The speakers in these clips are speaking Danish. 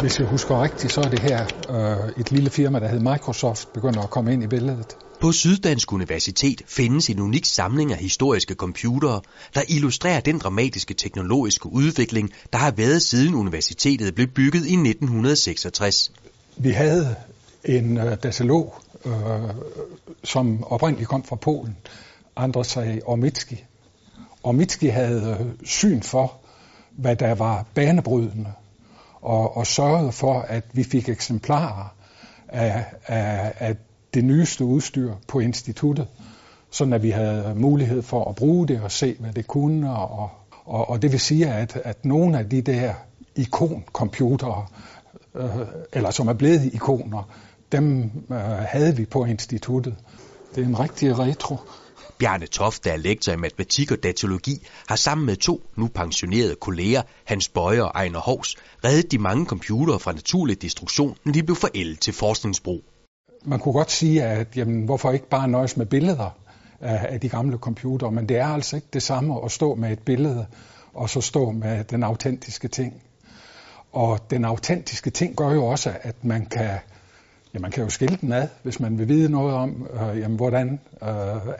Hvis jeg husker rigtigt, så er det her øh, et lille firma, der hedder Microsoft, begynder at komme ind i billedet. På Syddansk Universitet findes en unik samling af historiske computere, der illustrerer den dramatiske teknologiske udvikling, der har været siden universitetet blev bygget i 1966. Vi havde en øh, datalog, øh, som oprindeligt kom fra Polen, Andrzej Ormitski. Ormitski havde øh, syn for, hvad der var banebrydende, og, og sørgede for, at vi fik eksemplarer af, af, af det nyeste udstyr på instituttet, sådan at vi havde mulighed for at bruge det og se, hvad det kunne. Og, og, og det vil sige, at, at nogle af de der ikoncomputere, øh, eller som er blevet ikoner, dem øh, havde vi på instituttet. Det er en rigtig retro. Bjarne Toft, der er lektor i matematik og datalogi, har sammen med to nu pensionerede kolleger, Hans Bøje og Ejner Hovs, reddet de mange computere fra naturlig destruktion, når de blev forældet til forskningsbrug. Man kunne godt sige, at jamen, hvorfor ikke bare nøjes med billeder af de gamle computere, men det er altså ikke det samme at stå med et billede, og så stå med den autentiske ting. Og den autentiske ting gør jo også, at man kan Ja, man kan jo skille den ad, hvis man vil vide noget om, øh, jamen, hvordan øh,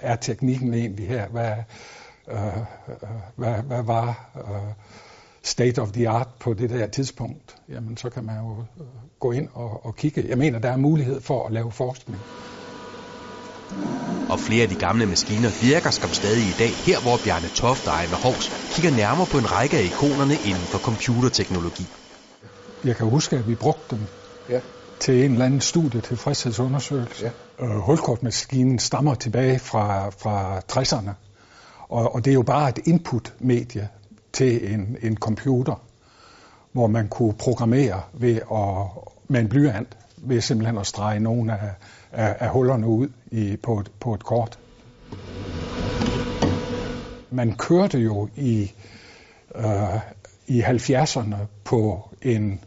er teknikken egentlig her, hvad, øh, hvad, hvad var øh, state of the art på det der tidspunkt, jamen så kan man jo øh, gå ind og, og kigge. Jeg mener, der er mulighed for at lave forskning. Og flere af de gamle maskiner virker skam stadig i dag, her hvor Bjarne Toft og Ejner Hovs kigger nærmere på en række af ikonerne inden for computerteknologi. Jeg kan huske, at vi brugte dem ja til en eller anden studie til fristhedsundersøgelse. Ja. Øh, hulkortmaskinen stammer tilbage fra, fra 60'erne, og, og det er jo bare et input-medie til en, en computer, hvor man kunne programmere ved at, med en blyant, ved simpelthen at strege nogle af, af, af hullerne ud i, på, et, på et kort. Man kørte jo i, øh, i 70'erne på en,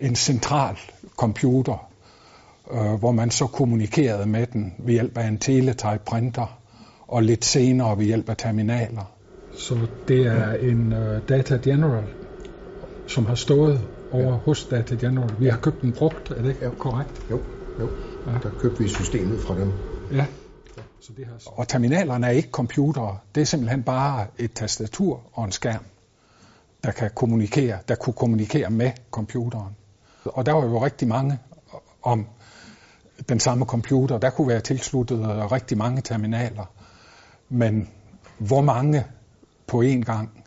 en central computer, øh, hvor man så kommunikerede med den ved hjælp af en teletype printer, og lidt senere ved hjælp af terminaler. Så det er en uh, Data General, som har stået over ja. hos Data General. Vi har købt den brugt, er det ikke ja. korrekt? Jo, jo. Ja. Der købte vi systemet fra dem. Ja. Så det her... Og terminalerne er ikke computere. Det er simpelthen bare et tastatur og en skærm, der kan kommunikere, der kunne kommunikere med computeren. Og der var jo rigtig mange om den samme computer. Der kunne være tilsluttet øh, rigtig mange terminaler. Men hvor mange på én gang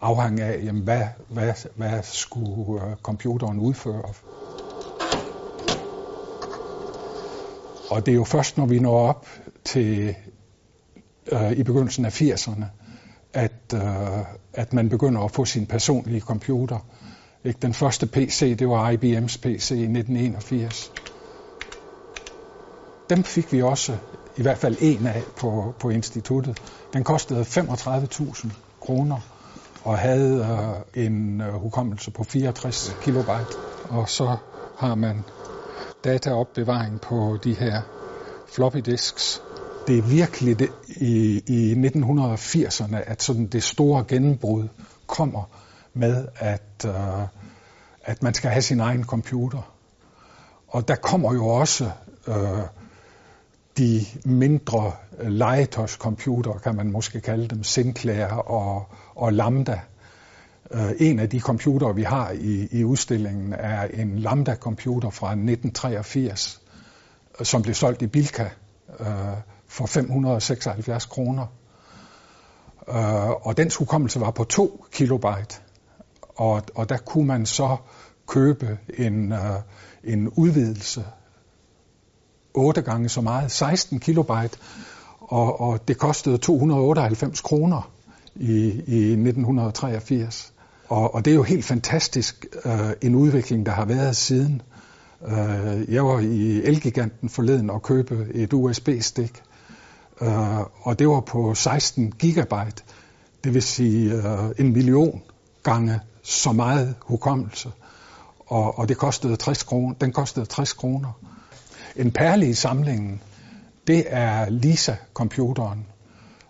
afhang af, jamen, hvad, hvad, hvad skulle øh, computeren udføre. Og det er jo først, når vi når op til øh, i begyndelsen af 80'erne, at, øh, at man begynder at få sin personlige computer. Ikke? Den første PC, det var IBM's PC i 1981. Dem fik vi også, i hvert fald en af på, på instituttet. Den kostede 35.000 kroner og havde øh, en øh, hukommelse på 64 kilobyte. Og så har man dataopbevaring på de her floppy disks. Det er virkelig det, i, i 1980'erne, at sådan det store gennembrud kommer med, at, øh, at man skal have sin egen computer. Og der kommer jo også øh, de mindre legetøjscomputere, kan man måske kalde dem, Sinclair og, og Lambda. Øh, en af de computere, vi har i, i udstillingen, er en Lambda-computer fra 1983, øh, som blev solgt i Bilka øh, for 576 kroner. Øh, og dens hukommelse var på 2 kilobyte og, og der kunne man så købe en, uh, en udvidelse 8 gange så meget, 16 kilobyte, og, og det kostede 298 kroner i, i 1983. Og, og det er jo helt fantastisk uh, en udvikling, der har været siden. Uh, jeg var i Elgiganten forleden og købe et USB-stik, uh, og det var på 16 gigabyte, det vil sige uh, en million gange så meget hukommelse. Og, og det kostede 60 kroner. Den kostede 60 kroner. En perle i samlingen, det er Lisa-computeren,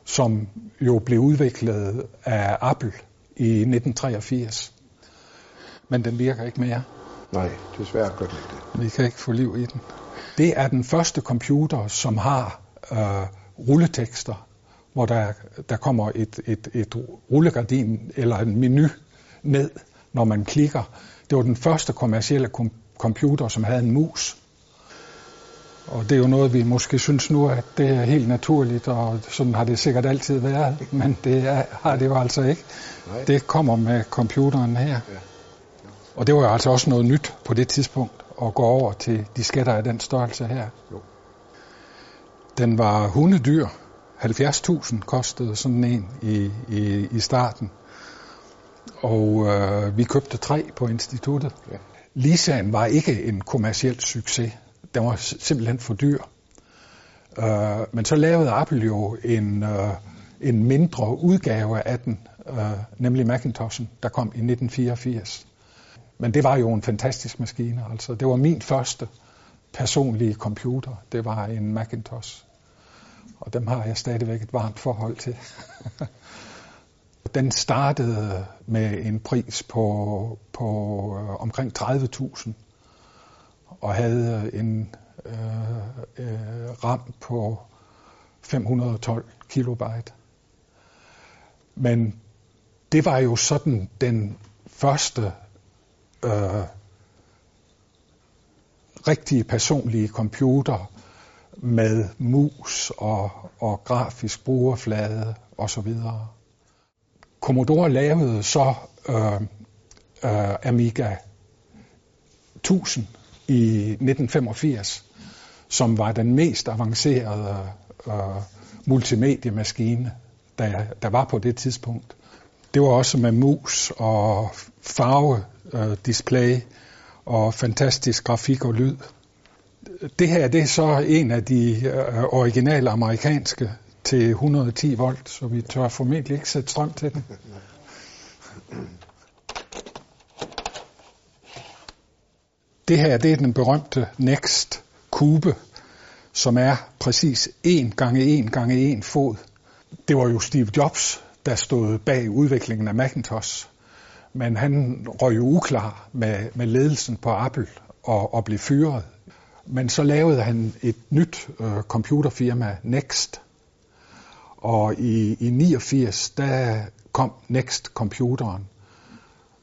som jo blev udviklet af Apple i 1983. Men den virker ikke mere. Nej, desværre gør den ikke det. Vi kan ikke få liv i den. Det er den første computer, som har øh, rulletekster, hvor der, der kommer et, et, et rullegardin eller en menu ned, når man klikker. Det var den første kommercielle kom- computer, som havde en mus. Og det er jo noget, vi måske synes nu, at det er helt naturligt, og sådan har det sikkert altid været, men det er, har det jo altså ikke. Nej. Det kommer med computeren her. Ja. Og det var jo altså også noget nyt på det tidspunkt, at gå over til disketter af den størrelse her. Jo. Den var hundedyr. 70.000 kostede sådan en i, i, i starten. Og øh, vi købte tre på instituttet. Ja. Lisaen var ikke en kommersiel succes. Den var simpelthen for dyr. Øh, men så lavede Apple jo en, øh, en mindre udgave af den, øh, nemlig Macintoshen, der kom i 1984. Men det var jo en fantastisk maskine. Altså, det var min første personlige computer. Det var en Macintosh. Og dem har jeg stadigvæk et varmt forhold til. Den startede med en pris på, på øh, omkring 30.000 og havde en øh, øh, RAM på 512 kilobyte. Men det var jo sådan den første øh, rigtige personlige computer med mus og, og grafisk brugerflade osv. Commodore lavede så øh, øh, Amiga 1000 i 1985, som var den mest avancerede øh, multimediemaskine, der, der var på det tidspunkt. Det var også med mus og farve øh, display og fantastisk grafik og lyd. Det her det er så en af de øh, originale amerikanske til 110 volt, så vi tør formentlig ikke sætte strøm til den. Det her det er den berømte Next kube, som er præcis 1 gange 1 gange 1 fod. Det var jo Steve Jobs, der stod bag udviklingen af Macintosh. Men han røg jo uklar med, med ledelsen på Apple og, og blev fyret. Men så lavede han et nyt øh, computerfirma, Next. Og i, i 89, der kom Next computeren,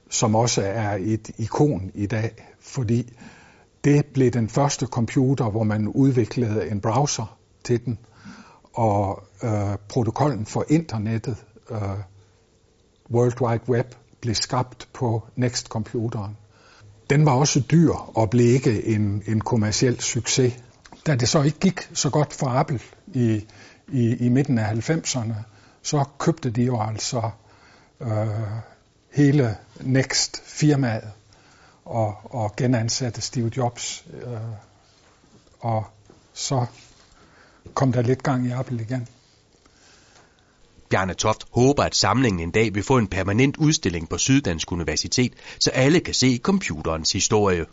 som også er et ikon i dag, fordi det blev den første computer, hvor man udviklede en browser til den, og øh, protokollen for internettet, øh, World Wide Web, blev skabt på Next-computeren. Den var også dyr og blev ikke en, en kommersiel succes. Da det så ikke gik så godt for Apple i, i, i midten af 90'erne, så købte de jo altså øh, hele Next-firmaet og, og genansatte Steve Jobs. Øh, og så kom der lidt gang i Apple igen. Bjarne Toft håber, at samlingen en dag vil få en permanent udstilling på Syddansk Universitet, så alle kan se computerens historie.